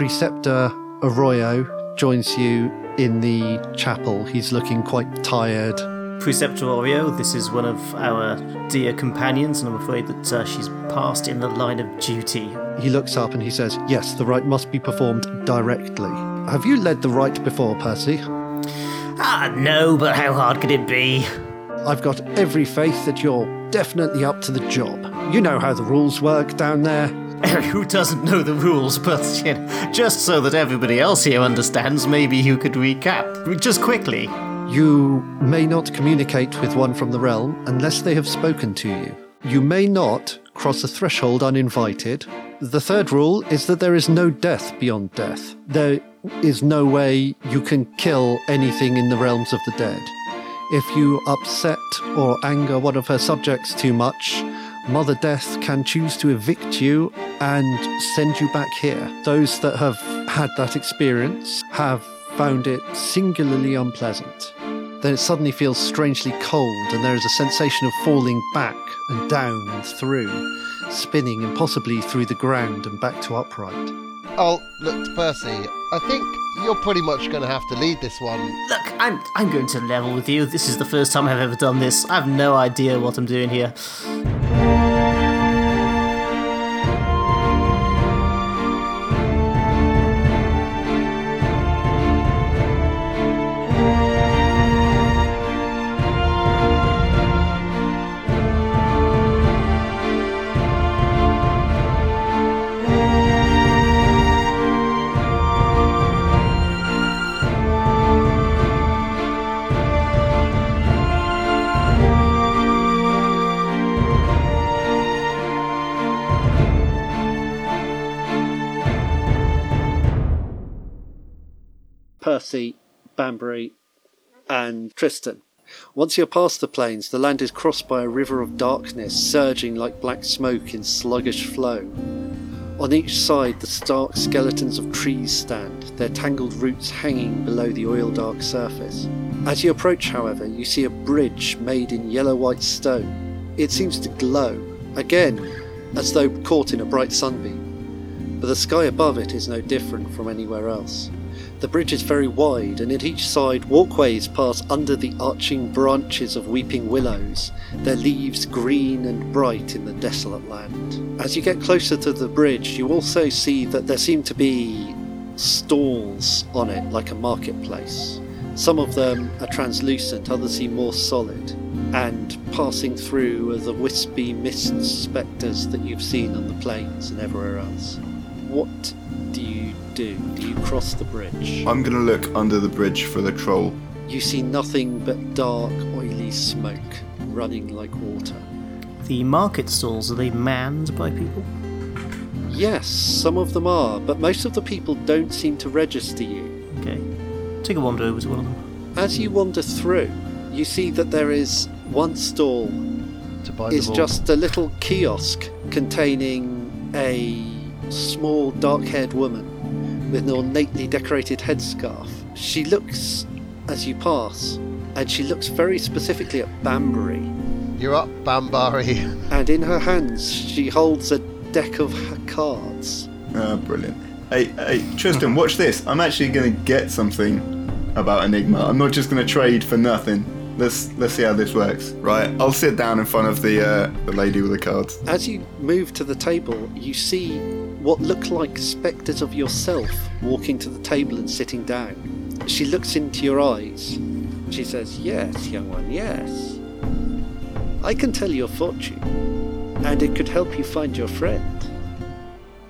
Preceptor Arroyo joins you in the chapel. He's looking quite tired. Preceptor Arroyo, this is one of our dear companions, and I'm afraid that uh, she's passed in the line of duty. He looks up and he says, Yes, the rite must be performed directly. Have you led the rite before, Percy? Ah, no, but how hard could it be? I've got every faith that you're definitely up to the job. You know how the rules work down there. Who doesn't know the rules, but you know, just so that everybody else here understands, maybe you could recap. Just quickly. You may not communicate with one from the realm unless they have spoken to you. You may not cross a threshold uninvited. The third rule is that there is no death beyond death. There is no way you can kill anything in the realms of the dead. If you upset or anger one of her subjects too much, Mother Death can choose to evict you and send you back here. Those that have had that experience have found it singularly unpleasant. Then it suddenly feels strangely cold, and there is a sensation of falling back and down and through, spinning and possibly through the ground and back to upright. Oh, look, Percy, I think you're pretty much going to have to lead this one. Look, I'm I'm going to level with you. This is the first time I've ever done this. I have no idea what I'm doing here. Percy, Banbury, and Tristan. Once you're past the plains, the land is crossed by a river of darkness, surging like black smoke in sluggish flow. On each side, the stark skeletons of trees stand, their tangled roots hanging below the oil dark surface. As you approach, however, you see a bridge made in yellow white stone. It seems to glow, again, as though caught in a bright sunbeam. But the sky above it is no different from anywhere else. The bridge is very wide, and at each side, walkways pass under the arching branches of weeping willows, their leaves green and bright in the desolate land. As you get closer to the bridge, you also see that there seem to be stalls on it, like a marketplace. Some of them are translucent, others seem more solid, and passing through are the wispy mist spectres that you've seen on the plains and everywhere else. What do you do? Do you cross the bridge? I'm gonna look under the bridge for the troll. You see nothing but dark, oily smoke running like water. The market stalls are they manned by people? Yes, some of them are, but most of the people don't seem to register you. Okay, take a wander over to one of them. As you wander through, you see that there is one stall To buy is just a little kiosk containing a small dark haired woman with an ornately decorated headscarf. She looks as you pass, and she looks very specifically at Banbury. You're up, Bambari. And in her hands, she holds a deck of cards. Ah, brilliant. Hey, hey, Tristan, watch this. I'm actually gonna get something about Enigma. I'm not just gonna trade for nothing. Let's let's see how this works. Right, I'll sit down in front of the uh, the lady with the cards. As you move to the table, you see what look like spectres of yourself walking to the table and sitting down. She looks into your eyes. She says, Yes, young one, yes. I can tell your fortune, and it could help you find your friend.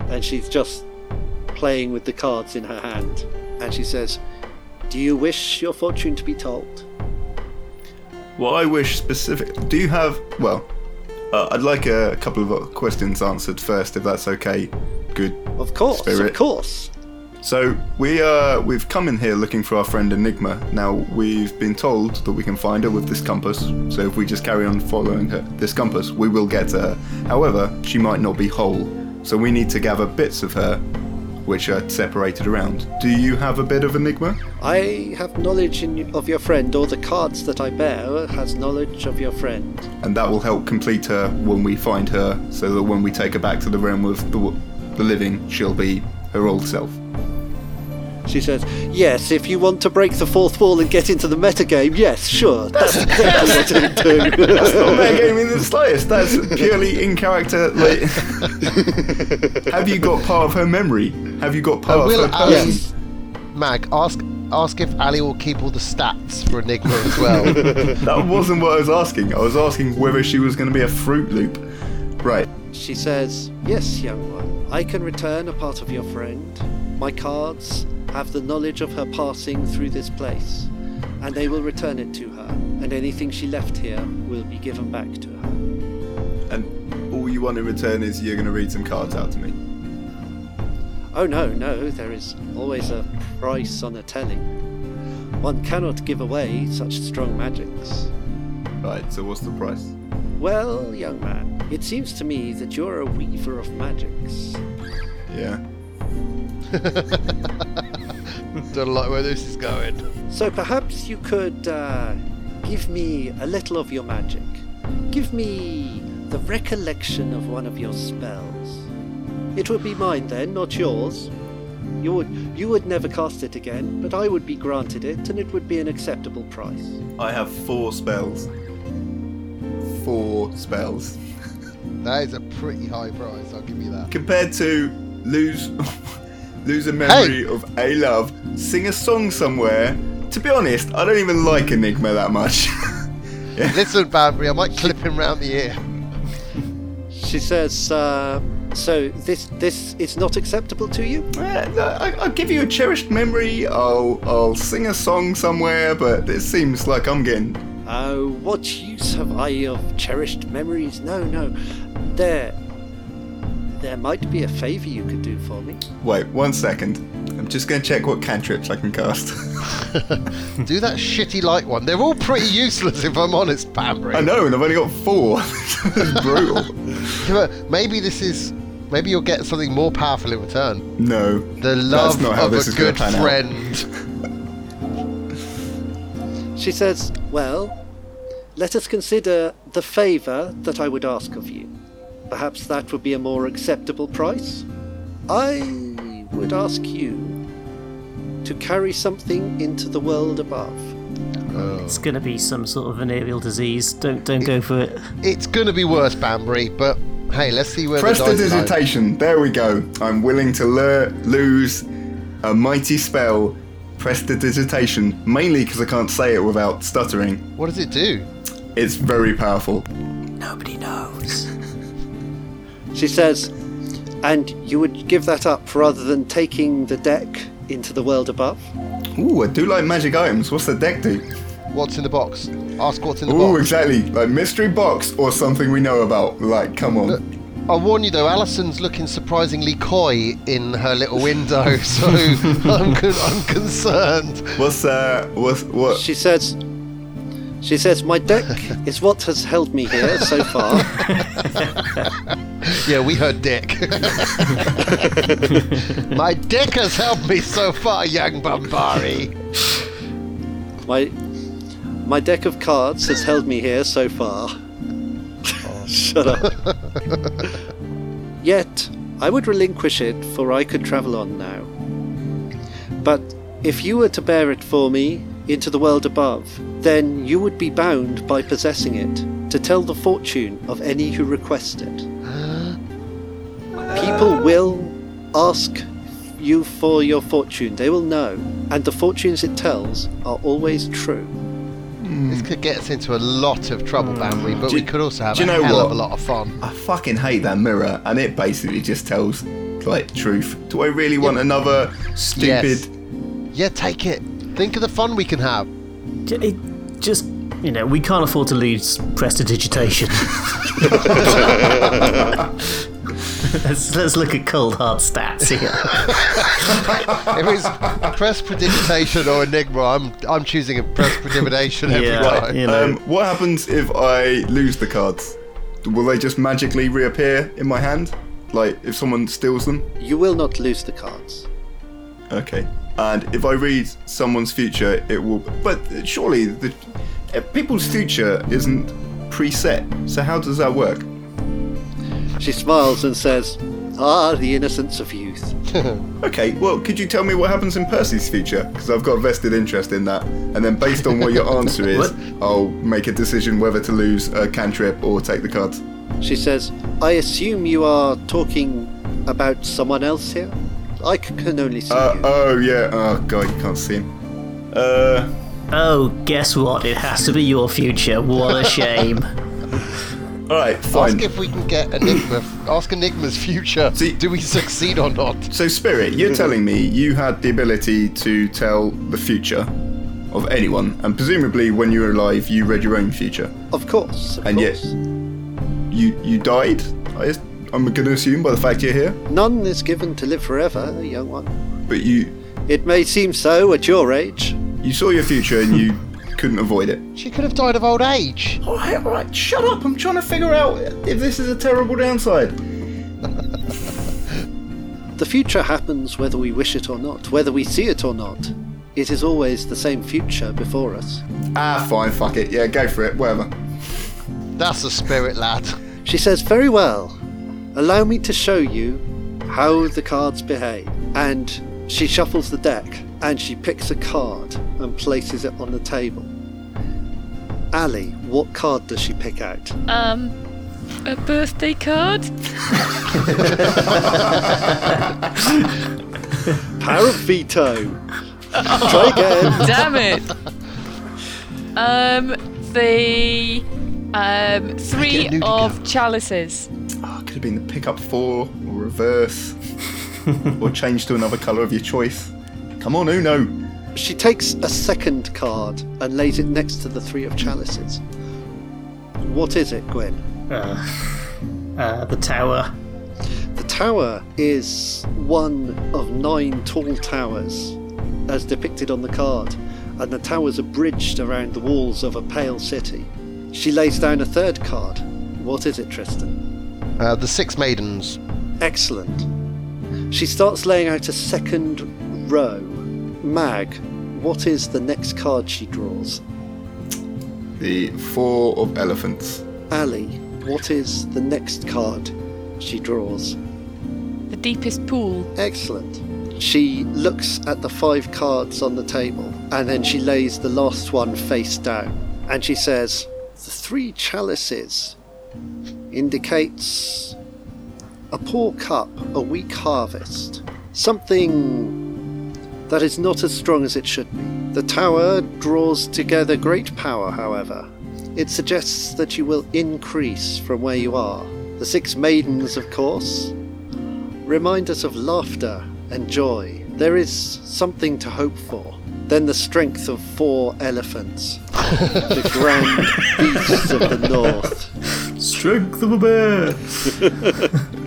And she's just playing with the cards in her hand. And she says, Do you wish your fortune to be told? What I wish specific. Do you have? Well, uh, I'd like a couple of questions answered first, if that's okay. Good. Of course, Spirit. of course. So we uh we've come in here looking for our friend Enigma. Now we've been told that we can find her with this compass. So if we just carry on following her this compass, we will get her. However, she might not be whole. So we need to gather bits of her which are separated around. Do you have a bit of Enigma? I have knowledge in, of your friend, or the cards that I bear has knowledge of your friend. And that will help complete her when we find her, so that when we take her back to the realm of the, the living, she'll be her old self. She says, Yes, if you want to break the fourth wall and get into the metagame, yes, sure. That's exactly what it would do. That's not metagaming in the slightest. That's purely in character. Like, have you got part of her memory? Have you got part Uh, of will her Ali, Yes. Mag, ask ask if Ali will keep all the stats for Enigma as well. That wasn't what I was asking. I was asking whether she was going to be a Fruit Loop. Right. She says, Yes, young one, I can return a part of your friend. My cards have the knowledge of her passing through this place, and they will return it to her, and anything she left here will be given back to her. And all you want in return is you're going to read some cards out to me. Oh no, no, there is always a price on a telling. One cannot give away such strong magics. Right. So what's the price? Well, young man, it seems to me that you're a weaver of magics. Yeah. Don't like where this is going. So perhaps you could uh, give me a little of your magic. Give me the recollection of one of your spells. It would be mine then, not yours. You would you would never cast it again, but I would be granted it, and it would be an acceptable price. I have four spells. Four spells. That is a pretty high price. I'll give you that. Compared to lose lose a memory of a love, sing a song somewhere. To be honest, I don't even like Enigma that much. Listen, Banbury, I might clip him round the ear. She says, uh, "So this this is not acceptable to you?" Eh, I, I'll give you a cherished memory. I'll I'll sing a song somewhere, but it seems like I'm getting Oh, what use have I of cherished memories? No, no. There. There might be a favour you could do for me. Wait, one second. I'm just going to check what cantrips I can cast. Do that shitty light one. They're all pretty useless, if I'm honest, Banbury. I know, and I've only got four. it's brutal. Yeah, Maybe this is. Maybe you'll get something more powerful in return. No. The love not how of this a is gonna good out. friend. She says, Well, let us consider the favour that I would ask of you. Perhaps that would be a more acceptable price. I would ask you to carry something into the world above. Oh. It's gonna be some sort of venereal disease. Don't don't go for it. It's gonna be worse, Banbury, but hey, let's see where the dice lie. Prestidigitation. There we go. I'm willing to lure, lose a mighty spell. Prestidigitation. Mainly because I can't say it without stuttering. What does it do? It's very powerful. Nobody knows. She says, And you would give that up rather than taking the deck into the world above? Ooh, I do like magic items. What's the deck do? What's in the box? Ask what's in the Ooh, box. exactly. Like mystery box or something we know about. Like, come on. Look, I warn you though, Alison's looking surprisingly coy in her little window, so I'm, con- I'm concerned. What's uh, what's what? She says, she says, my deck is what has held me here so far. Yeah, we heard dick. My dick has helped me so far, young Bambari. My my deck of cards has held me here so far. Shut up. Yet I would relinquish it, for I could travel on now. But if you were to bear it for me into the world above, then you would be bound by possessing it to tell the fortune of any who request it. People will ask you for your fortune. They will know, and the fortunes it tells are always true. This could get us into a lot of trouble, hmm. Banbury, but Do- we could also have do a you know hell what? of a lot of fun. I fucking hate that mirror, and it basically just tells like truth. Do I really want another stupid? Yeah, take it. Think of the fun we can have. It just you know we can't afford to lose prestidigitation. let's, let's look at cold hard stats here. If it's press predigitation or enigma, I'm I'm choosing a press predigitation every Yeah. time. You know. Um, what happens if I lose the cards? Will they just magically reappear in my hand? Like if someone steals them? You will not lose the cards. Okay. And if I read someone's future, it will. But surely the uh, people's future isn't preset. So how does that work? She smiles and says, Ah, the innocence of youth. Okay, well, could you tell me what happens in Percy's future? Because I've got a vested interest in that. And then, based on what your answer is, I'll make a decision whether to lose a cantrip or take the cards. She says, I assume you are talking about someone else here? I can only see Uh, you. oh, yeah. Oh, God, you can't see him. Uh, Oh, guess what? It has to be your future. What a shame. Alright, Ask if we can get Enigma. ask Enigma's future. See- Do we succeed or not? So, Spirit, you're telling me you had the ability to tell the future of anyone, and presumably when you were alive, you read your own future. of course. Of and yet- course. You you died. I, I'm going to assume by the fact you're here, None is given to live forever, young one. but you It may seem so at your age. you saw your future and you couldn't avoid it. She could have died of old age. All right, all right, shut up. I'm trying to figure out if this is a terrible downside. The future happens whether we wish it or not, whether we see it or not. It is always the same future before us. Ah, fine, fuck it. Yeah, go for it. Whatever. That's a spirit, lad. She says, Very well. Allow me to show you how the cards behave. And she shuffles the deck and she picks a card and places it on the table. Ali, what card does she pick out? Um, a birthday card? Power of veto. Try again. Damn it! Um, the um three of go. chalices. Oh, could have been the pick up four or reverse, or change to another colour of your choice. Come on, Uno. She takes a second card and lays it next to the three of chalices. What is it, Gwen? Uh, the tower. The tower is one of nine tall towers, as depicted on the card, and the towers are bridged around the walls of a pale city. She lays down a third card. What is it, Tristan? Uh, the Six Maidens. Excellent. She starts laying out a second row. Mag, what is the next card she draws? The four of elephants. Ali, what is the next card she draws? The deepest pool. Excellent. She looks at the five cards on the table and then she lays the last one face down and she says, The three chalices indicates a poor cup, a weak harvest, something that is not as strong as it should be. The tower draws together great power, however. It suggests that you will increase from where you are. The six maidens, of course, remind us of laughter and joy. There is something to hope for. Then the strength of four elephants, the grand beasts of the north. Strength of a bear.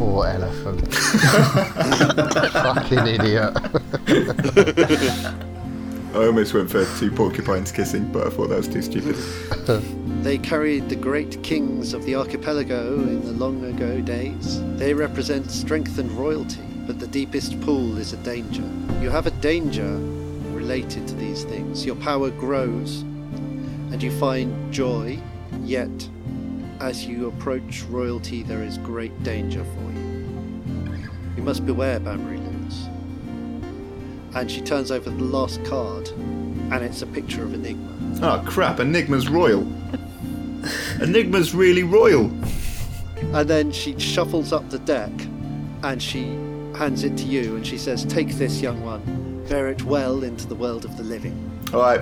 Poor elephant. Fucking idiot. I almost went for two porcupines kissing, but I thought that was too stupid. They carried the great kings of the archipelago in the long ago days. They represent strength and royalty, but the deepest pool is a danger. You have a danger related to these things. Your power grows, and you find joy, yet, as you approach royalty, there is great danger for you. You must beware, Banbury Lewis. And she turns over the last card, and it's a picture of Enigma. Oh crap! Enigma's royal. Enigma's really royal. And then she shuffles up the deck and she hands it to you and she says, Take this, young one. Bear it well into the world of the living. All right.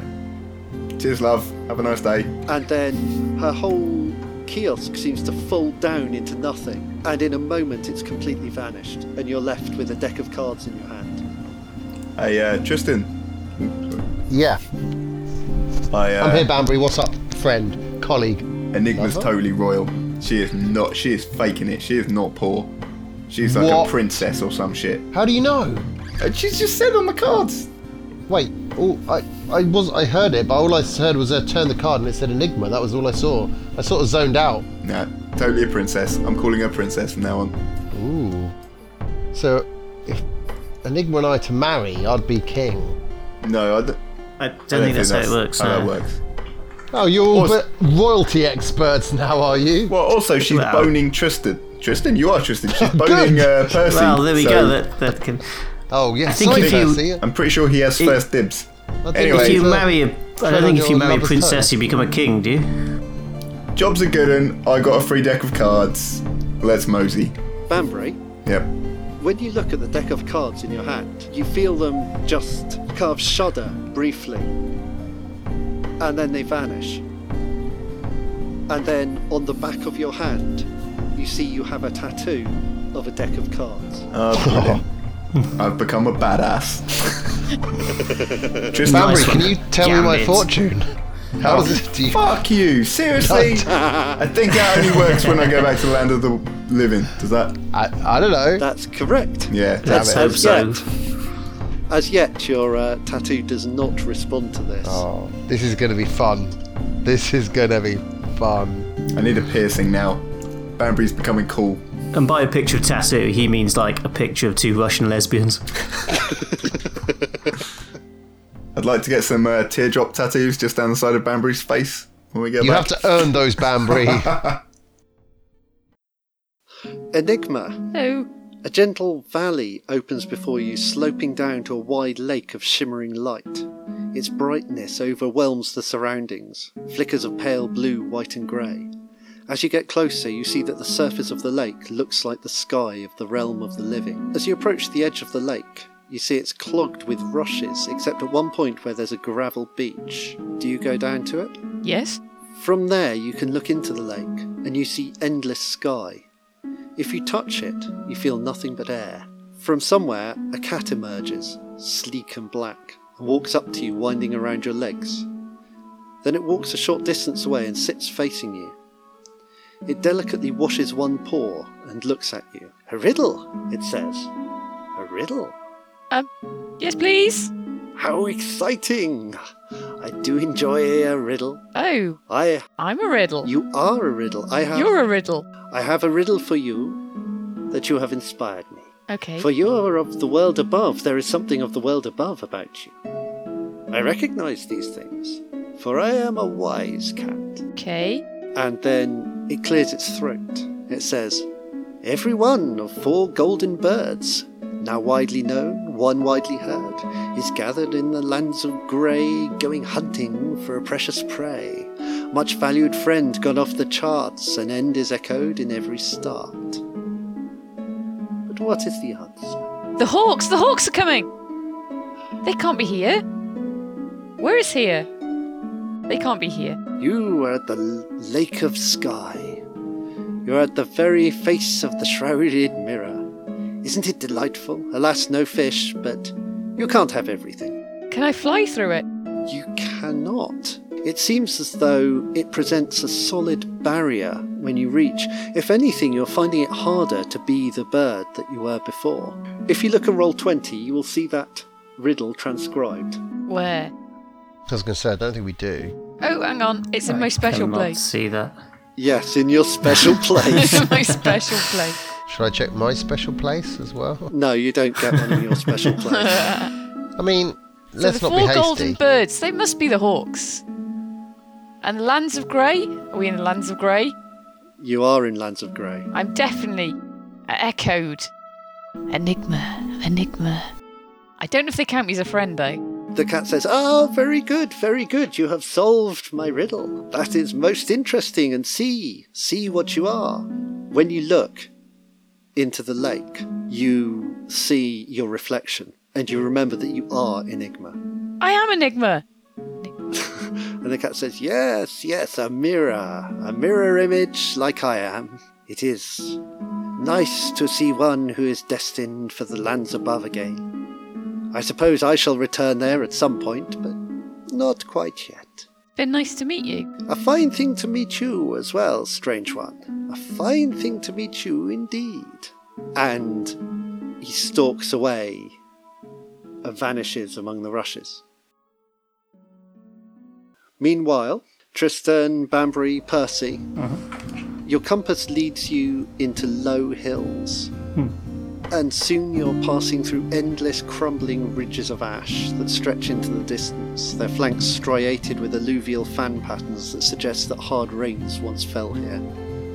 Cheers, love. Have a nice day. And then her whole kiosk seems to fall down into nothing. And in a moment, it's completely vanished. And you're left with a deck of cards in your hand. Hey, uh, Tristan. Yeah. I, uh, I'm here, Banbury. What's up, friend, colleague? Enigma's Lover? totally royal. She is not. She is faking it. She is not poor. She's like What? a princess or some shit. How do you know? And she's just said on the cards. Wait, all, I, I was I heard it, but all I heard was her turn the card and it said Enigma. That was all I saw. I sort of zoned out. Nah, totally a princess. I'm calling her princess from now on. Ooh. So, if Enigma and I to marry, I'd be king. No, I, d- I I don't I don't think that's how it works. How no. that works. Oh, you're all Was- but royalty experts now, are you? Well, also she's Well. boning Tristan. Tristan, you are Tristan. She's boning uh, Percy. Well, there we so go. That, that can. Oh, yes. think sorry, if you- Percy. I'm pretty sure he has It- first dibs. Anyway. If you marry a, I don't think if you marry a princess, you become a king, do you? Job's are good one. I got a free deck of cards. Let's mosey. Banbury, Yep. when you look at the deck of cards in your hand, you feel them just kind of shudder briefly, and then they vanish. And then on the back of your hand, you see you have a tattoo of a deck of cards. Uh, brilliant. I've become a badass. Tristan, Banbury, Nice can you tell me my it. fortune? How does it do you... fuck you. Seriously? I think that only works when I go back to the land of the living. Does that? I, I don't know. That's correct. Yeah. Let's hope As so. yet, as yet, your uh, tattoo does not respond to this. Oh, this is going to be fun. This is going to be fun. I need a piercing now. Banbury's becoming cool. And by a picture of tattoo, he means like a picture of two Russian lesbians. I'd like to get some uh, teardrop tattoos just down the side of Banbury's face when we get You back. have to earn those, Banbury. Enigma. Oh, A gentle valley opens before you, sloping down to a wide lake of shimmering light. Its brightness overwhelms the surroundings, flickers of pale blue, white, and grey. As you get closer, you see that the surface of the lake looks like the sky of the realm of the living. As you approach the edge of the lake, you see it's clogged with rushes, except at one point where there's a gravel beach. Do you go down to it? yes. From there, you can look into the lake and you see endless sky. If you touch it, you feel nothing but air. From somewhere, a cat emerges, sleek and black, and walks up to you, winding around your legs. Then it walks a short distance away and sits facing you. It delicately washes one paw and looks at you. A riddle, it says. A riddle. Um, yes, please. How exciting! I do enjoy a riddle. Oh, I. I'm a riddle. You are a riddle. I have. You're a riddle. I have a riddle for you that you have inspired me. Okay. For you are of the world above, there is something of the world above about you. I recognize these things, for I am a wise cat. Okay. And then it clears its throat. It says, Every one of four golden birds, now widely known, one widely heard, is gathered in the lands of grey, going hunting for a precious prey. Much valued friend gone off the charts, an end is echoed in every start. But what is the answer? The hawks. The hawks are coming. They can't be here. Where is here? They can't be here. You are at the lake of sky. You're at the very face of the shrouded mirror. Isn't it delightful? Alas, no fish, but you can't have everything. Can I fly through it? You cannot. It seems as though it presents a solid barrier when you reach. If anything, you're finding it harder to be the bird that you were before. If you look at Roll20, you will see that riddle transcribed. Where? I was going to say, I don't think we do. Oh, hang on. It's in my I special cannot place. See that? Yes, in your special place. It's my special place. Should I check my special place as well? no, you don't get one in your special place. I mean, So let's the not four be golden birds, they must be the hawks. And the lands of grey? Are we in the lands of grey? You are in Lands of Grey. I'm definitely echoed. Enigma, enigma. I don't know if they count me as a friend though. The cat says, Ah, very good, very good. You have solved my riddle. That is most interesting. And see, see what you are. When you look into the lake, you see your reflection and you remember that you are Enigma. I am Enigma. And the cat says, Yes, yes, a mirror, a mirror image like I am. It is nice to see one who is destined for the lands above again. I suppose I shall return there at some point, but not quite yet. Been nice to meet you. A fine thing to meet you as well, strange one. A fine thing to meet you indeed. And he stalks away and vanishes among the rushes. Meanwhile, Tristan, Banbury, Percy, uh-huh. your compass leads you into low hills. Hmm. And soon you're passing through endless crumbling ridges of ash that stretch into the distance, their flanks striated with alluvial fan patterns that suggest that hard rains once fell here.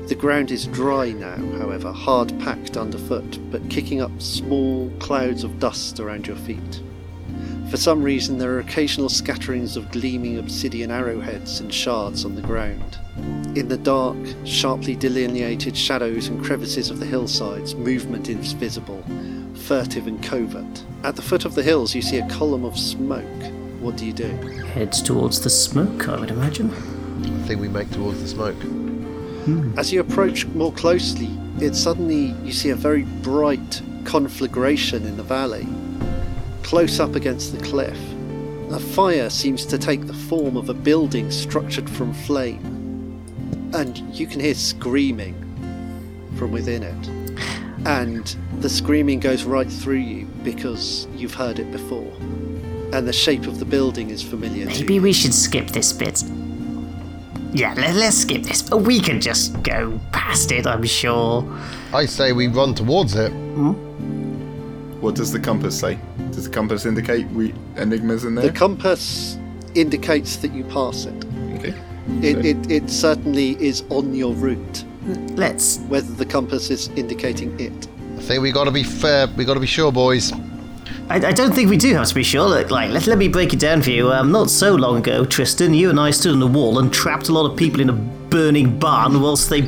The ground is dry now, however, hard packed underfoot, but kicking up small clouds of dust around your feet. For some reason, there are occasional scatterings of gleaming obsidian arrowheads and shards on the ground. In the dark, sharply delineated shadows and crevices of the hillsides, movement is visible, furtive and covert. At the foot of the hills, you see a column of smoke. What do you do? Heads towards the smoke, I would imagine. I think we make towards the smoke. Hmm. As you approach more closely, it suddenly you see a very bright conflagration in the valley. Close up against the cliff, a fire seems to take the form of a building structured from flame, and you can hear screaming from within it. And the screaming goes right through you because you've heard it before. And the shape of the building is familiar to Maybe you. we should skip this bit. Yeah, let, let's skip this. But we can just go past it, I'm sure. I say we run towards it. Hmm? What does the compass say? Does the compass indicate we enigmas in there? The compass indicates that you pass it. okay. It, it, it certainly is on your route. Let's. Whether the compass is indicating it. I think we got to be fair. We got to be sure, boys. I, I don't think we do have to be sure. Look, like, let, let me break it down for you. Um, not so long ago, Tristan, you and I stood on a wall and trapped a lot of people in a burning barn whilst they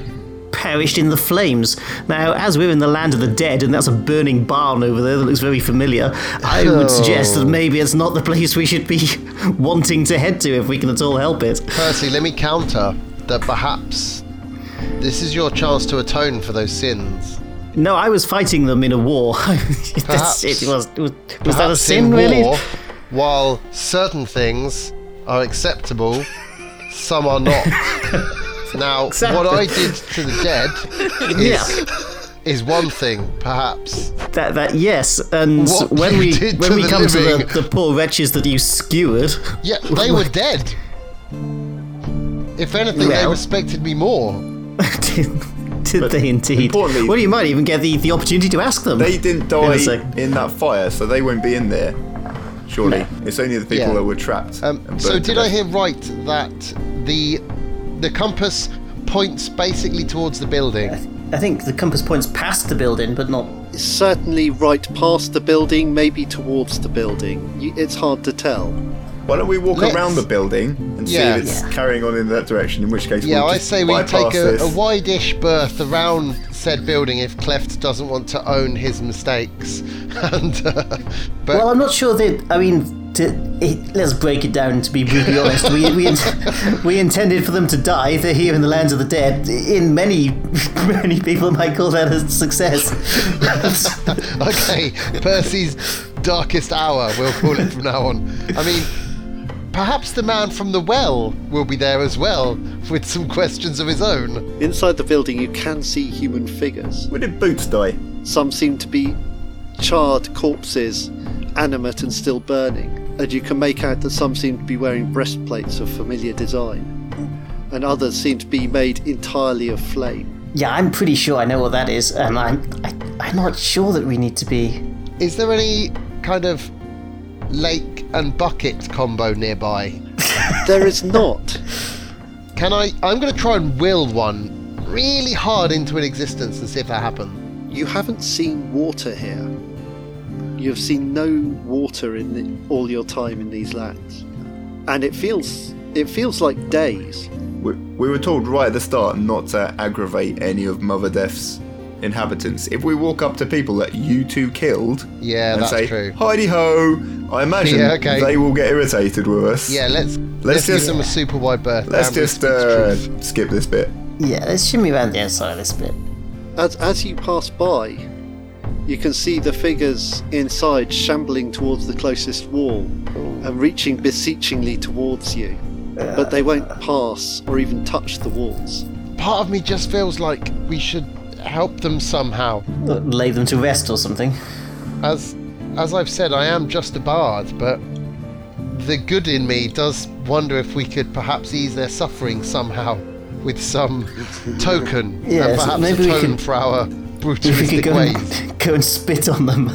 perished in the flames. Now, as we're in the land of the dead, and that's a burning barn over there that looks very familiar, I would oh. suggest that maybe it's not the place we should be wanting to head to if we can at all help it. Percy, let me counter that perhaps this is your chance to atone for those sins. No, I was fighting them in a war. Perhaps- it was, was, was that a sin, in really? while certain things are acceptable, some are not. now, what I did to the dead is, is one thing, perhaps. That, that yes, and What when we did when we the come to the, the poor wretches that you skewered, Yeah, they were dead. If anything, they respected me more. did, did they indeed? importantly- well, you might even get the, the opportunity to ask them. They didn't die sec. in that fire, so they won't be in there. Surely. It's only the people Yeah. that were trapped. Um, so, did I hear right that the the compass points basically towards the building? I think the compass points past the building, but not. It's certainly right past the building, maybe towards the building. You, it's hard to tell. Why don't we walk Let's- around the building and Yeah. see if it's Yeah. carrying on in that direction? In which case, Yeah, we'll I say we take a, a wide-ish berth around said building if Cleft doesn't want to own his mistakes. and uh, but Well, I'm not sure that. I mean, to, it, let's break it down. To be brutally honest, we we, we intended for them to die. They're here in the lands of the dead. In many many people might call that a success. okay, Percy's darkest hour. We'll call it from now on. I mean. Perhaps the man from the well will be there as well, with some questions of his own. Inside the building, you can see human figures. Where did Boots die? Some seem to be charred corpses, animate and still burning, and you can make out that some seem to be wearing breastplates of familiar design, and others seem to be made entirely of flame. yeah, I'm pretty sure I know what that is, and I'm I, I'm not sure that we need to be. Is there any kind of lake and bucket combo nearby? There is not. Can I? I'm going to try and will one really hard into an existence and see if that happens. You haven't seen water here. You have seen no water in the, all your time in these lands, and it feels it feels like days. We, we were told right at the start not to aggravate any of Mother Death's inhabitants. If we walk up to people that you two killed Yeah, and that's say, true. Heidi ho, I imagine Yeah, okay. they will get irritated with us. Yeah, let's let's, give just- them a super wide berth. Let's just uh, skip this bit. Yeah, let's shimmy around the outside of this bit. As as you pass by, you can see the figures inside shambling towards the closest wall and reaching beseechingly towards you. But they won't pass or even touch the walls. Part of me just feels like we should help them somehow. Lay them to rest or something. As as I've said, I am just a bard, but the good in me does wonder if we could perhaps ease their suffering somehow with some token Yeah, and perhaps maybe we atone could- for our If we could brutalistic go ways. and go and spit on them.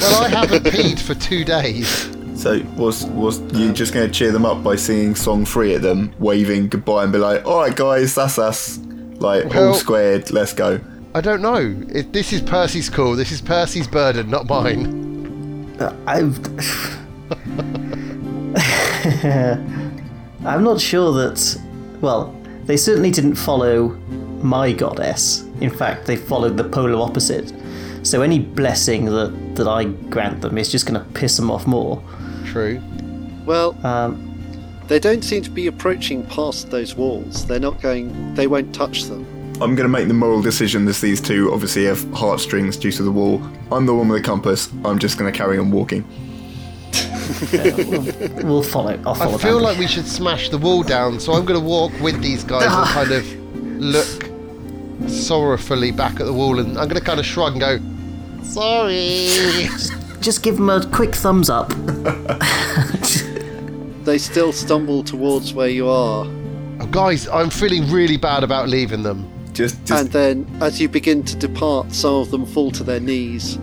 Well, I haven't peed for two days. So was was you just going to cheer them up by singing song three at them, waving goodbye, and be like, "All right, guys, that's us. Like all squared, let's go." I don't know. It, this is Percy's call. This is Percy's burden, not mine. Uh, I've. I'm not sure that. Well, they certainly didn't follow my goddess. In fact, they followed the polar opposite. So any blessing that, that I grant them is just going to piss them off more. True. Well, Um, they don't seem to be approaching past those walls. They're not going. They won't touch them. I'm going to make the moral decision as these two obviously have heartstrings due to the wall. I'm the one with the compass. I'm just going to carry on walking. we'll follow. I'll follow. I feel Bambi. like we should smash the wall down, so I'm going to walk with these guys and kind of look sorrowfully back at the wall, and I'm going to kind of shrug and go, "Sorry." just give them a quick thumbs up. They still stumble towards where you are, Oh, guys, I'm feeling really bad about leaving them. Just, just and then as you begin to depart, some of them fall to their knees,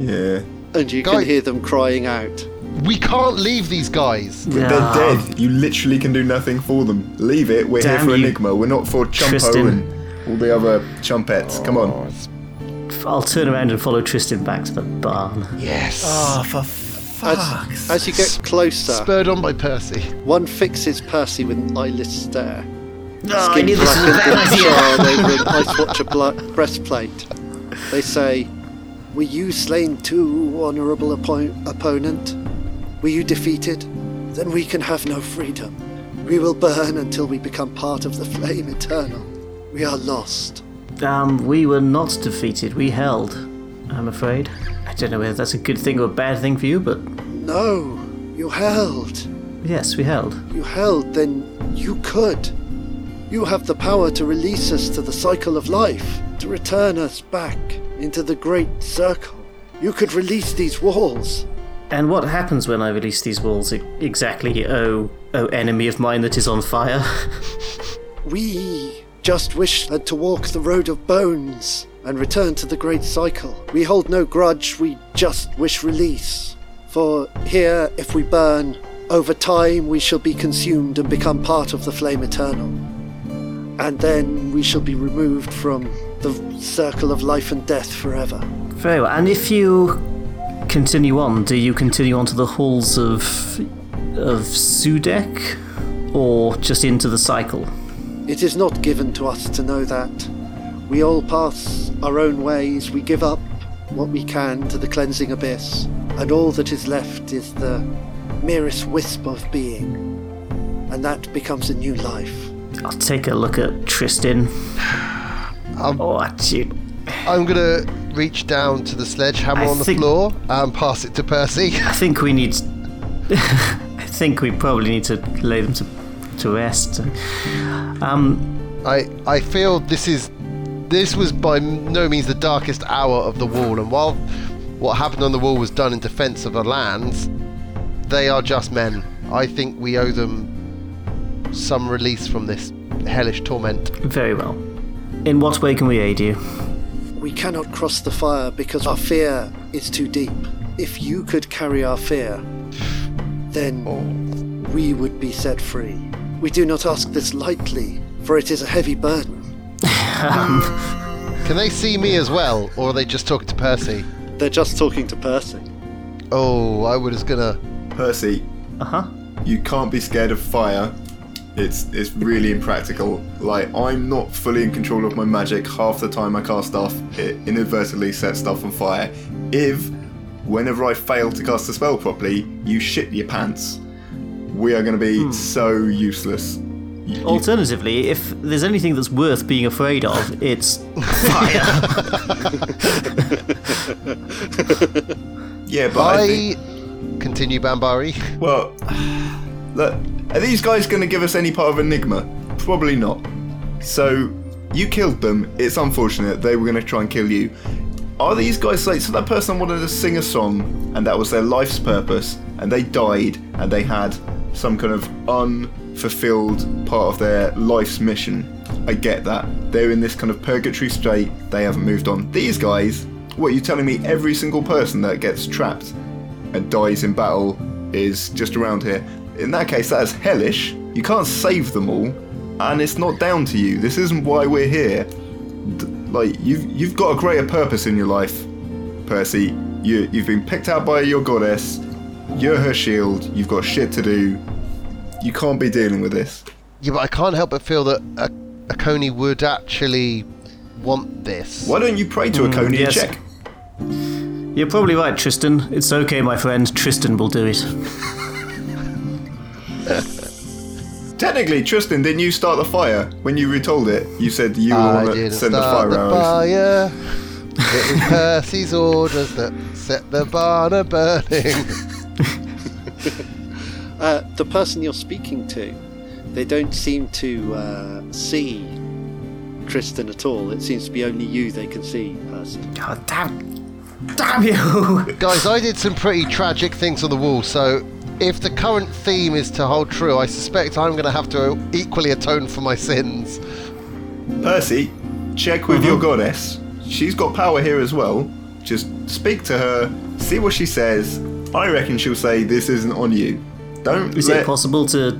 yeah. and you Guy- can hear them crying out. We can't leave these guys. They're dead. You literally can do nothing for them. Leave it. We're Damn here for you, Enigma. We're not for Chumpo Tristan. and all the other chumpettes. Come on. Oh, I'll turn around and follow Tristan back to the barn. Yes. Ah, for As, as you get closer, Spurred on by Percy. one fixes Percy with an eyeless stare. Oh, I Skin knew this was a blackened bad and idea. charred over an Ice Watcher bla- breastplate. They say, Were you slain too, honourable oppo- opponent? Were you defeated? Then we can have no freedom. We will burn until we become part of the flame eternal. We are lost. Um, we were not defeated. We held. I'm afraid. I don't know whether that's a good thing or a bad thing for you, but No, you held. yes, we held. You held, then you could. You have the power to release us to the cycle of life, to return us back into the great circle. You could release these walls. And what happens when I release these walls exactly? Oh, oh, enemy of mine that is on fire. We just wish had to walk the road of bones and return to the great cycle. We hold no grudge, we just wish release. For here, if we burn, over time we shall be consumed and become part of the flame eternal. And then we shall be removed from the circle of life and death forever. Very well. And if you continue on, do you continue on to the halls of of Sudek, or just into the cycle? It is not given to us to know that. We all pass our own ways, we give up what we can to the cleansing abyss, and all that is left is the merest wisp of being. And that becomes a new life. I'll take a look at Tristan. Um, Oh, actually, I'm going to reach down to the sledgehammer I on the think- floor and pass it to Percy. I think we need. I think we probably need to lay them to to rest. Um, I I feel this is this was by no means the darkest hour of the wall, and while what happened on the wall was done in defence of the lands, they are just men. I think we owe them some release from this hellish torment. very well. In what way can we aid you? We cannot cross the fire because our fear is too deep. If you could carry our fear, then we would be set free. We do not ask this lightly, for it is a heavy burden. Can they see me as well, or are they just talking to Percy? They're just talking to Percy. Oh, I was gonna. Percy, Uh huh. you can't be scared of fire. It's it's really impractical. Like I'm not fully in control of my magic. Half the time I cast stuff, it inadvertently sets stuff on fire. If whenever I fail to cast a spell properly, you shit your pants. We are going to be hmm. so useless. You- you- Alternatively, if there's anything that's worth being afraid of, it's fire. yeah, but I, think, continue Bambari. well, look, are these guys going to give us any part of Enigma? Probably not. So you killed them. It's unfortunate. They were going to try and kill you. Are these guys like so? That person wanted to sing a song, and that was their life's purpose, and they died, and they had some kind of unfulfilled part of their life's mission. I get that. They're in this kind of purgatory state, they haven't moved on. These guys, what, you telling me every single person that gets trapped and dies in battle is just around here? In that case, that is hellish. You can't save them all, and it's not down to you. This isn't why we're here. D- like, you've, you've got a greater purpose in your life, Percy. You, you've been picked out by your goddess, you're her shield, you've got shit to do. You can't be dealing with this. Yeah, but I can't help but feel that a, a Coney would actually want this. Why don't you pray to a hmm, Coney yes. and check? You're probably right, Tristan. It's okay, my friend. Tristan will do it. Technically, Tristan, didn't you start the fire when you retold it? You said you were the I one that didn't the start fire the arrows. fire. It was Percy's orders that set the barn a burning. Uh, the person you're speaking to, they don't seem to uh, see Tristan at all. It seems to be only you they can see, Percy. God damn. Damn you! Guys, I did some pretty tragic things on the wall, so if the current theme is to hold true, I suspect I'm going to have to equally atone for my sins. Percy, check with your goddess. She's got power here as well. Just speak to her, see what she says. I reckon she'll say this isn't on you. Don't Is let it possible to.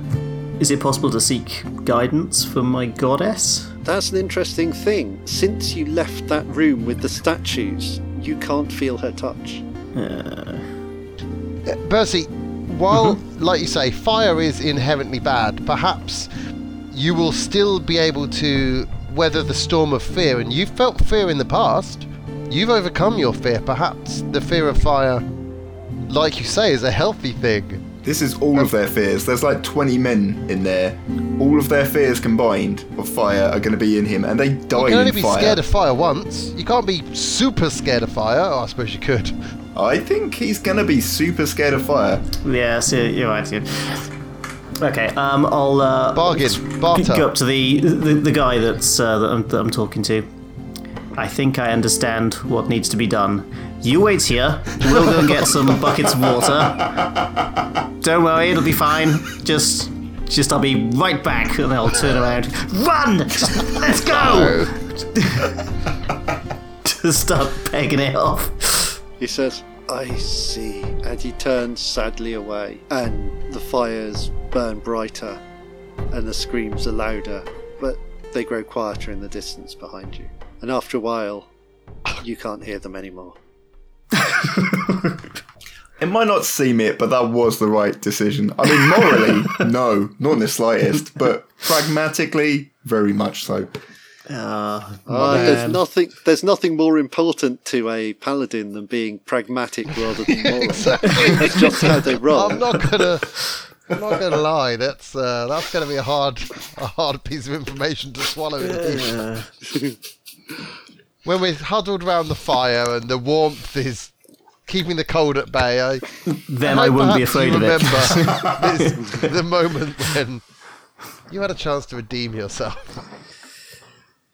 Is it possible to seek guidance from my goddess? That's an interesting thing. Since you left that room with the statues, you can't feel her touch. Uh, Percy, while, mm-hmm. like you say, fire is inherently bad, perhaps you will still be able to weather the storm of fear. And you've felt fear in the past. You've overcome your fear. Perhaps the fear of fire, like you say, is a healthy thing. This is all of oh. their fears. There's like 20 men in there. All of their fears combined of fire are going to be in him, and they die You can only be fire. scared of fire once. You can't be super scared of fire. Oh, I suppose you could. I think he's going to be super scared of fire. Yeah, so you're right. Yeah. Okay, um, I'll uh, Bargain. Barter. go up to the the, the guy that's uh, that, I'm, that I'm talking to. I think I understand what needs to be done. You wait here. We'll go and get some buckets of water. Don't worry, it'll be fine. Just, just I'll be right back, and I'll turn around. Run! Let's go! to start pegging it off. He says, I see. And he turns sadly away, and the fires burn brighter, and the screams are louder, but they grow quieter in the distance behind you. And after a while, you can't hear them anymore. It might not seem it, but that was the right decision. I mean, morally, no, not in the slightest, but pragmatically, very much so. Uh, Uh, there's nothing. There's nothing more important to a paladin than being pragmatic rather than moral. That's just how they roll. I'm not gonna. I'm not gonna lie. That's uh, that's gonna be a hard, a hard piece of information to swallow. in when we're huddled around the fire and the warmth is keeping the cold at bay, I then I hope wouldn't be afraid you of it. remember this, the moment when you had a chance to redeem yourself.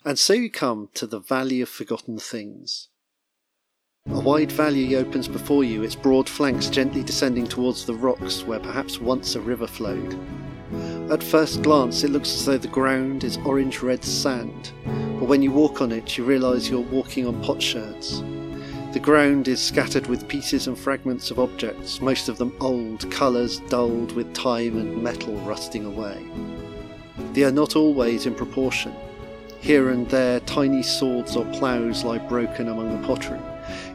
And so you come to the Valley of Forgotten Things. A wide valley opens before you, its broad flanks gently descending towards the rocks where perhaps once a river flowed. At first glance, it looks as though the ground is orange red sand, but when you walk on it, you realise you're walking on potsherds. The ground is scattered with pieces and fragments of objects, most of them old, colours dulled with time and metal rusting away. They are not always in proportion. Here and there, tiny swords or ploughs lie broken among the pottery.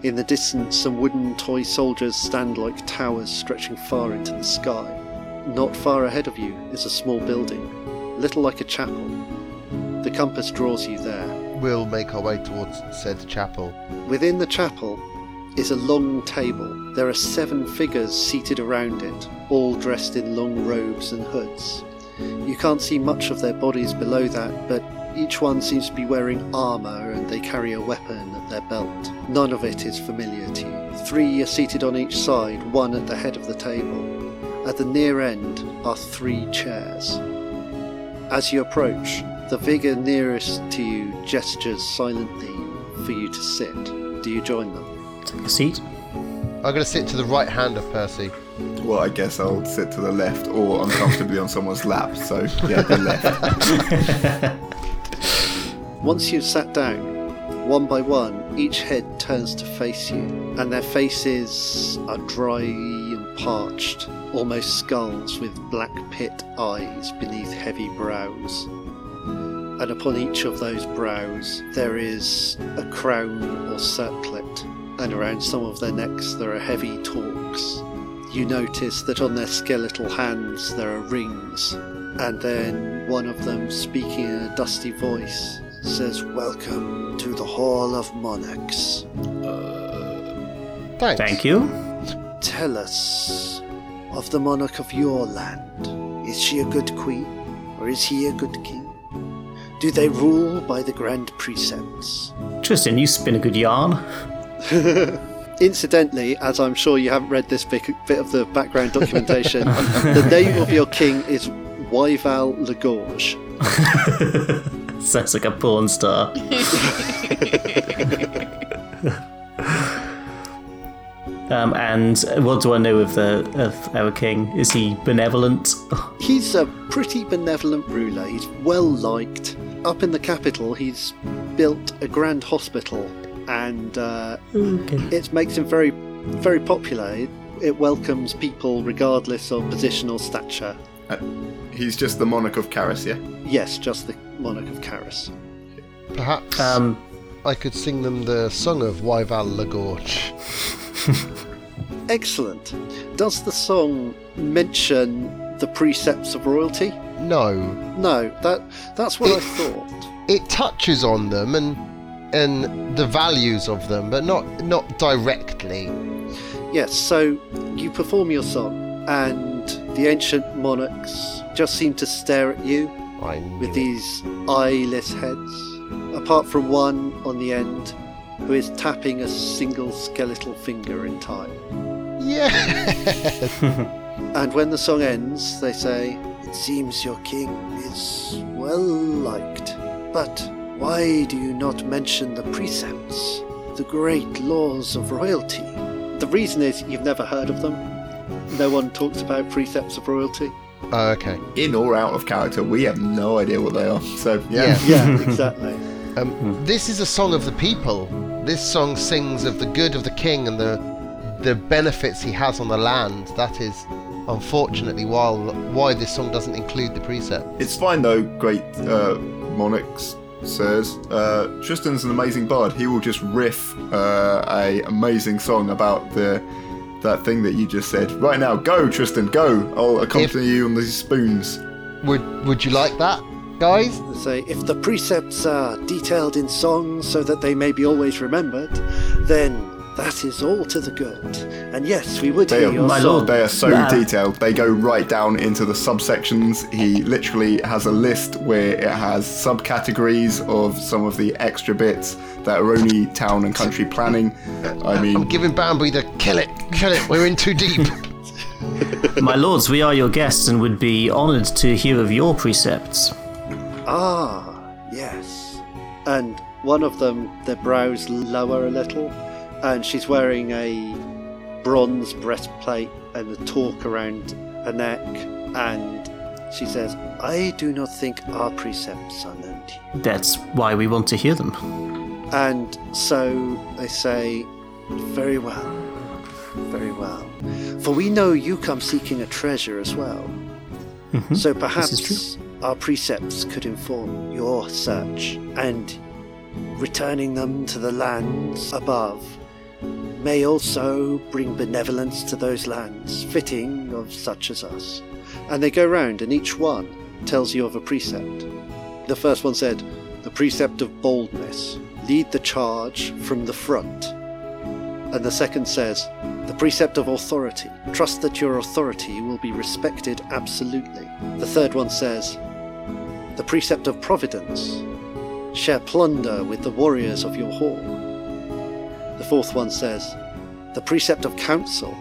In the distance, some wooden toy soldiers stand like towers stretching far into the sky. Not far ahead of you is a small building, little like a chapel. The compass draws you there. We'll make our way towards said chapel. Within the chapel is a long table. There are seven figures seated around it, all dressed in long robes and hoods. You can't see much of their bodies below that, but each one seems to be wearing armour and they carry a weapon at their belt. None of it is familiar to you. Three are seated on each side, one at the head of the table. At the near end are three chairs. As you approach, the figure nearest to you gestures silently for you to sit. Do you join them? Take a seat. I'm going to sit to the right hand of Percy. Well, I guess I'll sit to the left or uncomfortably on someone's lap, so yeah, the left. once you've sat down, one by one, each head turns to face you, and their faces are dry and parched, almost skulls with black pit eyes beneath heavy brows. And upon each of those brows there is a crown or circlet, and around some of their necks there are heavy torques. You notice that on their skeletal hands there are rings, and then one of them, speaking in a dusty voice, says, Welcome to the Hall of Monarchs. Uh, Thanks. Thank you. Tell us of the monarch of your land. Is she a good queen, or is he a good king? Do they rule by the grand precepts? Tristan, you spin a good yarn. Incidentally, as I'm sure you haven't read this bit, bit of the background documentation, the name of your king is Wyval Legorge. Sounds like a porn star. um, and what do I know of the of our king? Is he benevolent? He's a pretty benevolent ruler. He's well liked. Up in the capital, he's built a grand hospital, and uh, Okay. it makes him very, very popular. It, it welcomes people regardless of position or stature. He's just the monarch of Karis, yeah? Yes, just the monarch of Karis. Perhaps Um, I could sing them the song of Wyval Lagorge. Excellent. Does the song mention the precepts of royalty? No, No, that that's what I thought. it touches on them and and the values of them, but not not directly. Yes, so you perform your song, and the ancient monarchs just seem to stare at you I knew with it. these eyeless heads, apart from one on the end who is tapping a single skeletal finger in time. Yeah. And when the song ends, they say, It seems your king is well liked, but why do you not mention the precepts, the great laws of royalty? The reason is you've never heard of them. No one talks about precepts of royalty. Oh, okay. In or out of character, we have no idea what they are. So, yeah. Yeah. Yeah, exactly. Um, this is a song of the people. This song sings of the good of the king and the the benefits he has on the land. That is, unfortunately, why why this song doesn't include the precept. It's fine though, great uh, monarchs, sirs. Uh, Tristan's an amazing bard. He will just riff uh, a amazing song about the that thing that you just said. Right now, go, Tristan, go. I'll accompany you on these spoons. Would Would you like that, guys? They say, If the precepts are detailed in songs so that they may be always remembered, then that is all to the good. And yes, we would They hear are, your My song. lord. they are so Nah. detailed. They go right down into the subsections. He literally has a list where it has subcategories of some of the extra bits that are only town and country planning. I mean, I'm giving Bambi the kill it, kill it. We're in too deep. My lords, we are your guests and would be honoured to hear of your precepts. Ah, yes. And one of them, their brows lower a little, and she's wearing a bronze breastplate and a torque around her neck, and she says, I do not think our precepts are known to you. That's why we want to hear them. And so they say, Very well, very well. For we know you come seeking a treasure as well. Mm-hmm. So perhaps our precepts could inform your search, and returning them to the lands above may also bring benevolence to those lands, fitting of such as us. And they go round, and each one tells you of a precept. The first one said, The precept of boldness, lead the charge from the front. And the second says, The precept of authority, trust that your authority will be respected absolutely. The third one says, The precept of providence, share plunder with the warriors of your hall. The fourth one says, The precept of counsel,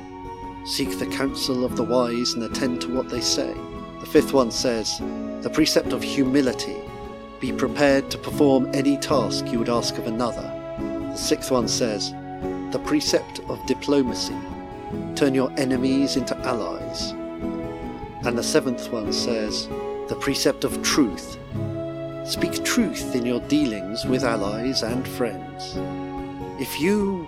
seek the counsel of the wise and attend to what they say. The fifth one says, The precept of humility, be prepared to perform any task you would ask of another. The sixth one says, The precept of diplomacy, turn your enemies into allies. And the seventh one says, The precept of truth, Speak truth in your dealings with allies and friends. If you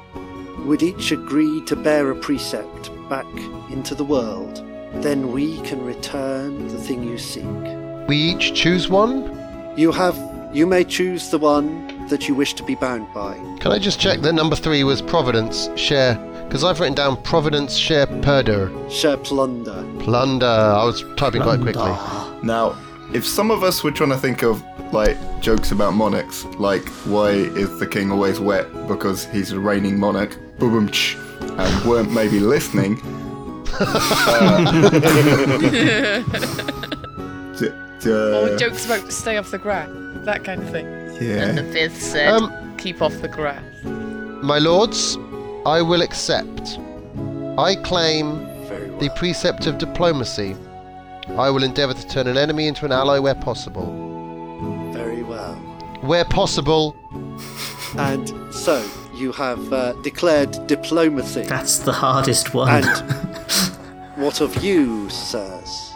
would each agree to bear a precept back into the world, then we can return the thing you seek. We each choose one? You have you may choose the one that you wish to be bound by. Can I just check that number three was Providence share? Because I've written down Providence share perder. Share plunder. Plunder. I was typing quite quickly. Now, if some of us were trying to think of like jokes about monarchs, like why is the king always wet because he's a reigning monarch, boom, and weren't maybe listening. uh, d- d- Or jokes about stay off the grass, that kind of thing. Yeah. And the yeah. fifth said, Um, keep off the grass. My lords, I will accept. I claim Very well. the precept of diplomacy. I will endeavour to turn an enemy into an ally where possible. Very well. Where possible, And so you have uh, declared diplomacy. That's the hardest one. And what of you, sirs?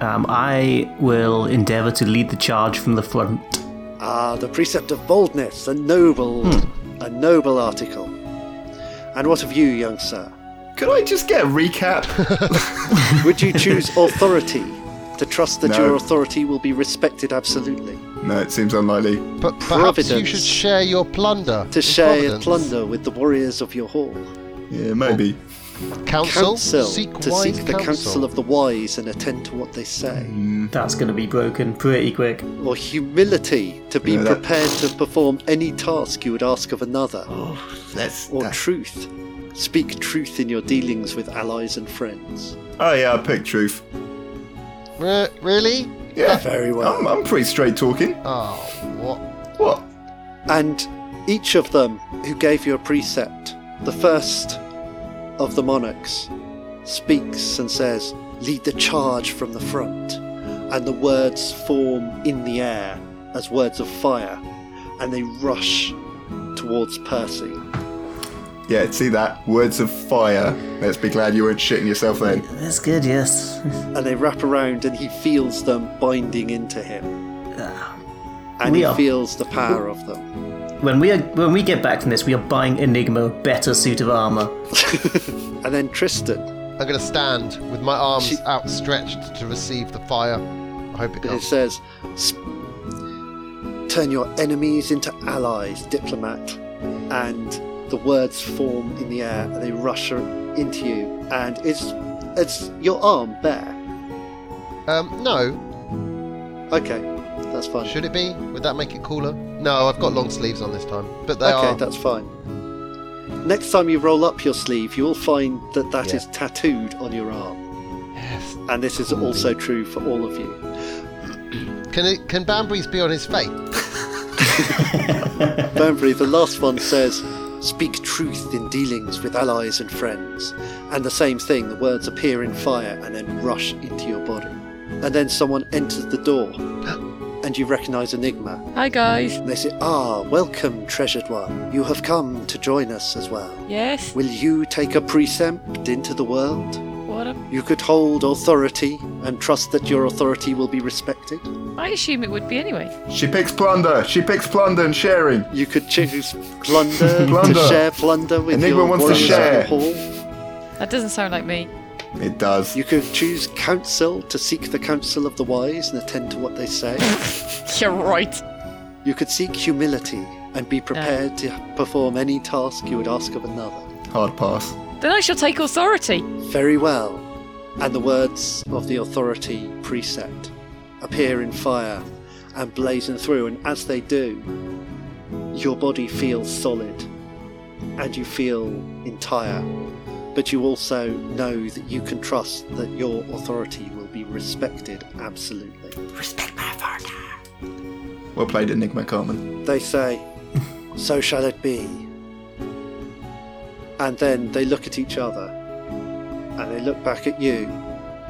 Um, I will endeavour to lead the charge from the front. Ah, the precept of boldness, a noble, a noble article. And what of you, young sir? Could I just get a recap? Would you choose authority to trust that No. your authority will be respected absolutely? no, it seems unlikely. but perhaps you Providence. should share your plunder. To with share your Providence. plunder with the warriors of your hall? Yeah, maybe. Counsel, Counsel seek to wise seek the counsel of the wise and attend to what they say. Hmm. That's going to be broken pretty quick. Or humility to be Yeah, that- prepared to perform any task you would ask of another. Oh, that's. Or truth. Speak truth in your dealings with allies and friends. Oh yeah, I picked truth. Re- really? Yeah, Very well. I'm, I'm pretty straight talking. Oh, what? What? And each of them who gave you a precept, the first of the monarchs, speaks and says, Lead the charge from the front. And the words form in the air as words of fire, and they rush towards Percy. Yeah, see that? Words of fire. Let's be glad you weren't shitting yourself then. That's good, yes. And they wrap around, and he feels them binding into him. Ah. And We he are- feels the power of them. When we are, when we get back from this, we are buying Enigma a better suit of armor. And then Tristan, I'm going to stand with my arms She- outstretched to receive the fire. I hope it And it comes. says, "S- "Turn your enemies into allies, diplomat." And the words form in the air, and they rush into you. And it's it's your arm bare. Um, no. Okay, that's fine. Should it be? Would that make it cooler? No, I've got long sleeves on this time. But they okay, are. that's fine. Next time you roll up your sleeve, you will find that that is Yeah. tattooed on your arm. Yes. And this is also true for all of you. Can it? Can Banbury's be on his face? Banbury, the last one says, Speak truth in dealings with allies and friends. And the same thing, the words appear in fire and then rush into your body. And then someone enters the door, and you recognize Enigma. Hi, guys. And they say, Ah, welcome, treasured one. You have come to join us as well. Yes? Will you take a precept into the world? What a... You could hold authority and trust that your authority will be respected. I assume it would be anyway. She picks plunder. She picks plunder and sharing. You could choose plunder, Plunder. to share plunder with Enigma your wants to share. hall. That doesn't sound like me. It does. You could choose counsel to seek the counsel of the wise and attend to what they say. You're right. You could seek humility and be prepared to perform any task you would ask of another. Hard pass. Then I shall take authority. Very well. And the words of the authority precept appear in fire and blazon through, and as they do, your body feels solid and you feel entire. But you also know that you can trust that your authority will be respected absolutely. Respect my authority. Well played, Enigma Carmen. They say, So shall it be. And then they look at each other and they look back at you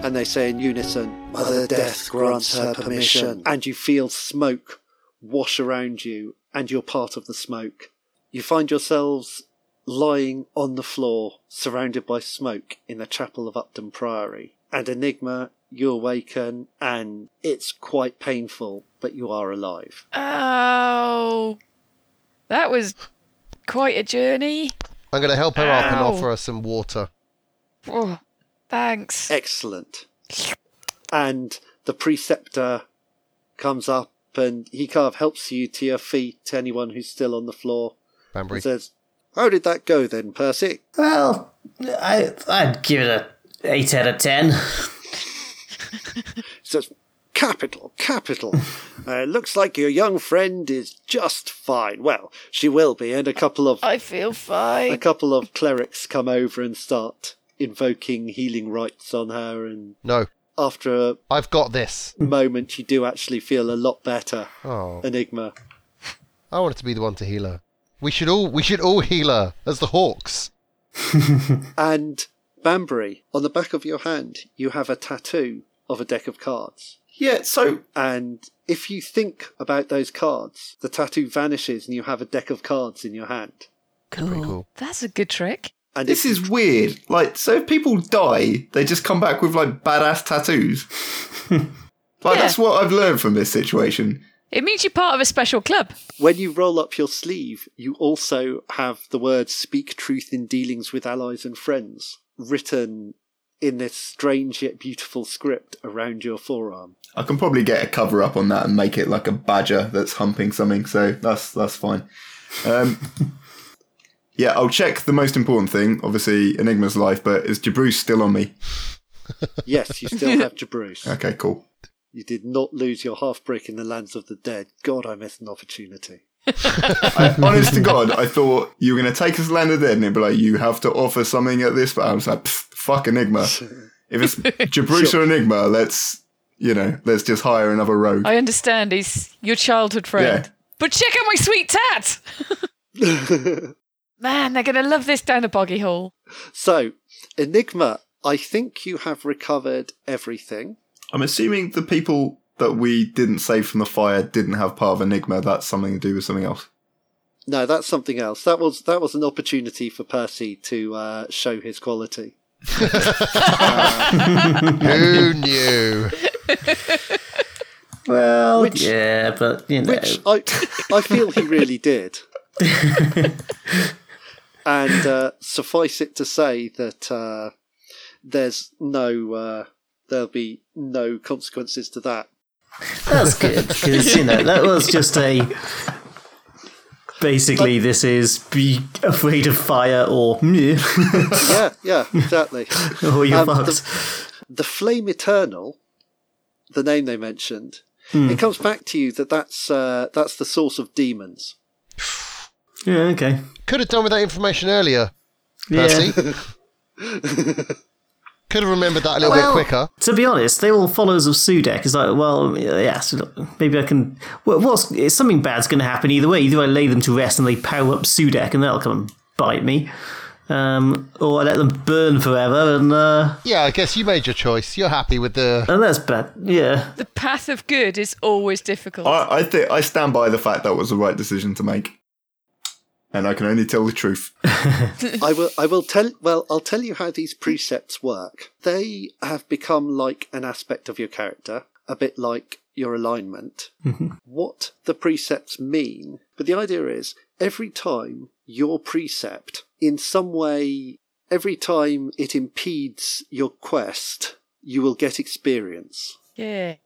and they say in unison, Mother Death grants her permission. And you feel smoke wash around you and you're part of the smoke. You find yourselves lying on the floor, surrounded by smoke in the chapel of Upton Priory. And Enigma, you awaken, and it's quite painful, but you are alive. Oh, that was quite a journey. I'm going to help her up and offer her some water. Oh, thanks. Excellent. And the preceptor comes up and he kind of helps you to your feet, anyone who's still on the floor, Banbury. and says, How did that go then, Percy? Well, I, I'd give it a 8 out of 10. He says, Capital, capital. uh, looks like your young friend is just fine. Well, she will be, and a couple of I feel fine. a couple of clerics come over and start invoking healing rites on her, and No, after a I've got this. moment, you do actually feel a lot better. Oh, Enigma. I wanted to be the one to heal her. We should all we should all heal her as the Hawks. And Banbury, on the back of your hand, you have a tattoo of a deck of cards. Yeah, so And if you think about those cards, the tattoo vanishes and you have a deck of cards in your hand. Cool. cool. That's a good trick. And this is weird. Like, so if people die, they just come back with like badass tattoos. like Yeah. that's what I've learned from this situation. It means you're part of a special club. when you roll up your sleeve, you also have the words "Speak truth in dealings with allies and friends" written in this strange yet beautiful script around your forearm. I can probably get a cover up on that and make it like a badger that's humping something. So that's that's fine. Um, yeah, I'll check the most important thing. Obviously, Enigma's life, but is Jabruce still on me? Yes, you still have Jabruce. Okay, cool. You did not lose your half brick in the lands of the dead. God, I missed an opportunity. I, honest to God, I thought you were going to take us to land of Dead and it'd be like, you have to offer something at this, but I was like, fuck Enigma. If it's Jabruce or Enigma, let's, you know, let's just hire another rogue. I understand he's your childhood friend. Yeah. But check out my sweet tat! Man, they're going to love this down the boggy hole. So, Enigma, I think you have recovered everything. I'm assuming the people that we didn't save from the fire didn't have part of Enigma. That's something to do with something else. No, that's something else. That was that was an opportunity for Percy to uh, show his quality. Who knew? Well, Which- yeah, but, you know. Which I I feel he really did. and uh, suffice it to say that uh, there's no uh, there'll be no consequences to that. That's good because you know that was just a. Basically, this is be afraid of fire or Yeah, yeah, exactly. or you're Um, fucked. the, the flame eternal, the name they mentioned, it comes back to you that that's uh, that's the source of demons. Yeah, okay. Could have done with that information earlier, Yeah. Percy. Could have remembered that a little Well, bit quicker. To be honest, they were all followers of Sudek. It's like, well, yeah, so maybe I can. Well, what's something bad's going to happen either way. Either I lay them to rest and they power up Sudek, and that'll come and bite me, um, or I let them burn forever, and uh, Yeah, I guess you made your choice. You're happy with the. and that's bad. Yeah, The path of good is always difficult. I, I think I stand by the fact that was the right decision to make, and I can only tell the truth. I will. I will tell. Well, I'll tell you how these precepts work. They have become like an aspect of your character, a bit like your alignment. Mm-hmm. What the precepts mean, but the idea is every time your precept, in some way, every time it impedes your quest, you will get experience. yeah.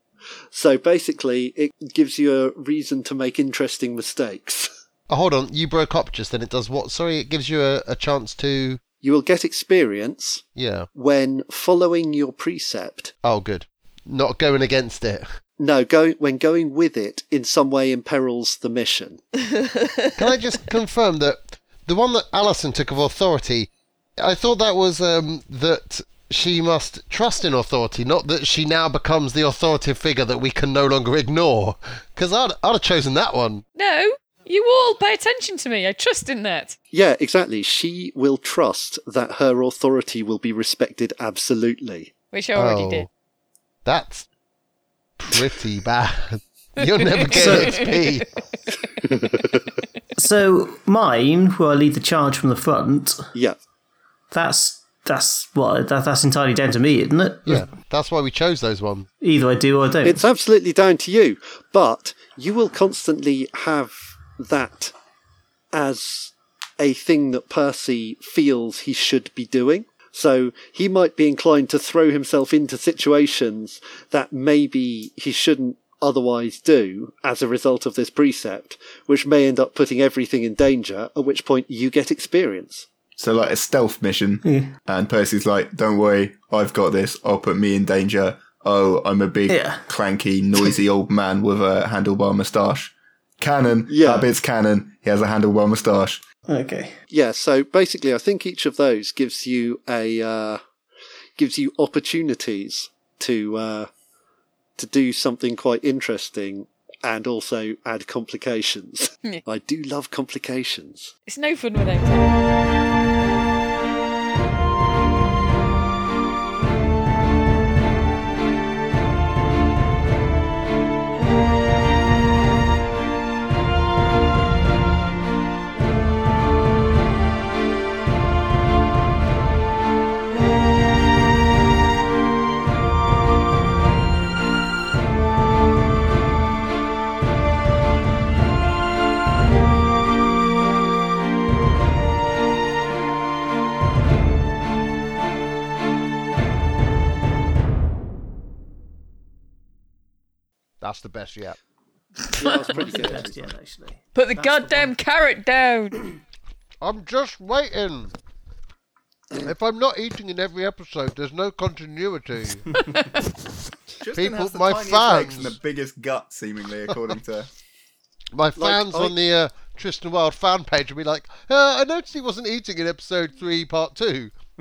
So basically, it gives you a reason to make interesting mistakes. Oh, hold on, you broke up just then. It does what? Sorry, it gives you a, a chance to. You will get experience Yeah. when following your precept Oh, good. Not going against it. No, go, when going with it in some way imperils the mission. Can I just confirm that the one that Alison took of authority, I thought that was um, that she must trust in authority, not that she now becomes the authoritative figure that we can no longer ignore. Because I'd, I'd have chosen that one. No, you all pay attention to me. I trust in that. Yeah, exactly. She will trust that her authority will be respected absolutely. Which I already Oh. did. That's pretty bad. You'll never get XP. So mine, where I lead the charge from the front, Yeah. that's that's what that, that's entirely down to me, isn't it? Yeah, that's why we chose those ones. Either I do or I don't. It's absolutely down to you, but you will constantly have that as a thing that Percy feels he should be doing. So he might be inclined to throw himself into situations that maybe he shouldn't otherwise do as a result of this precept, which may end up putting everything in danger, at which point you get experience. So like a stealth mission, and Percy's like, "Don't worry, I've got this. I'll put me in danger." Oh, I'm a big, Yeah. clanky, noisy old man with a handlebar moustache. Canon, Yeah. that bit's canon. He has a handle handlebar moustache. okay. Yeah, so basically, I think each of those gives you a uh, gives you opportunities to uh, to do something quite interesting and also add complications. I do love complications. It's no fun without it. That's the best yet. Yeah, that's pretty good. Best yet, actually. Put the goddamn carrot down. I'm just waiting. If I'm not eating in every episode, there's no continuity. People- has the my tiniest legs fans. and the biggest gut, seemingly, according to. My fans I- on the uh, Tristan Wild fan page will be like, uh, I noticed he wasn't eating in episode three, part two.